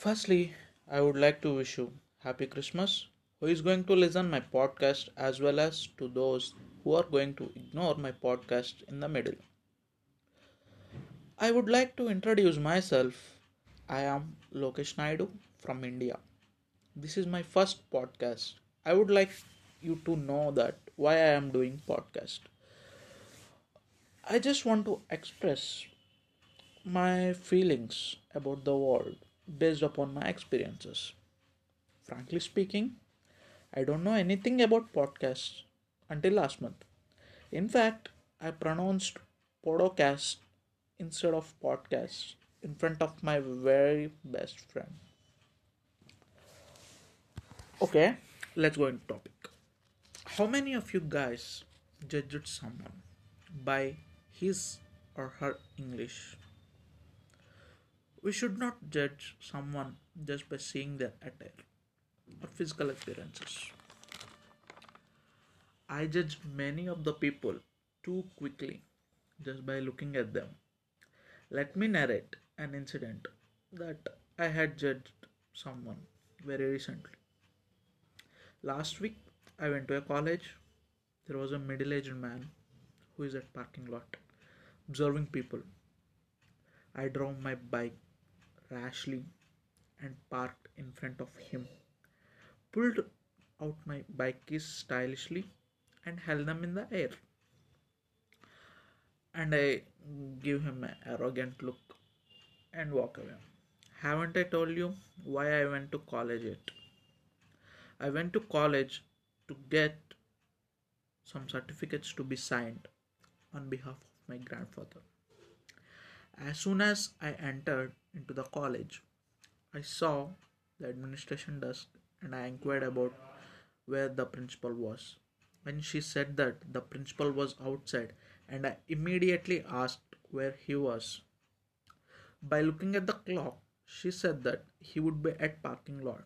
Firstly, I would like to wish you Happy Christmas. Who is going to listen my podcast as well as to those who are going to ignore my podcast in the middle. I would like to introduce myself. I am Lokesh Naidu from India. This is my first podcast. I would like you to know that why I am doing podcast. I just want to express my feelings about the world based upon my experiences. Frankly speaking, I don't know anything about podcasts until last month. In fact, I pronounced podcast instead of podcast in front of my very best friend. Okay, let's go into topic. How many of you guys judged someone by his or her English? We should not judge someone just by seeing their attire or physical appearances. I judge many of the people too quickly just by looking at them. Let me narrate an incident that I had judged someone very recently. Last week, I went to a college. There was a middle aged man who is at parking lot observing people. I drove my bike rashly and parked in front of him, pulled out my bike keys stylishly and held them in the air. And I give him an arrogant look and walk away. Haven't I told you why I went to college yet? I went to college to get some certificates to be signed on behalf of my grandfather. As soon as I entered into the college, I saw the administration desk and I inquired about where the principal was. When she said that the principal was outside, and I immediately asked where he was. By looking at the clock, she said that he would be at parking lot.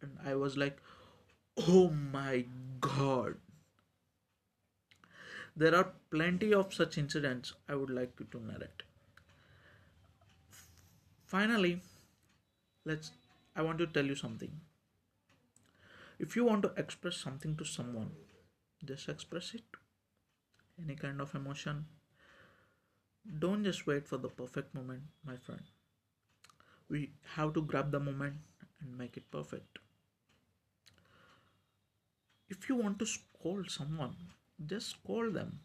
And I was like, oh my god. There are plenty of such incidents I would like you to narrate. Finally, let's I want to tell you something. If you want to express something to someone, just express it. Any kind of emotion. Don't just wait for the perfect moment, my friend. We have to grab the moment and make it perfect. If you want to scold someone, just scold them.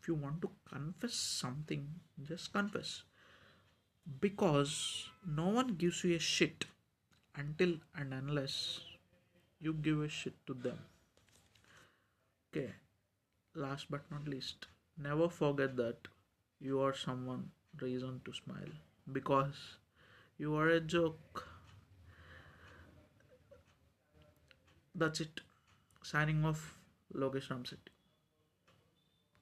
If you want to confess something, just confess because no one gives you a shit until and unless you give a shit to them. Okay, last but not least, never forget that you are someone reason to smile because you are a joke. That's it. Signing off, Lokesh Ramsetti.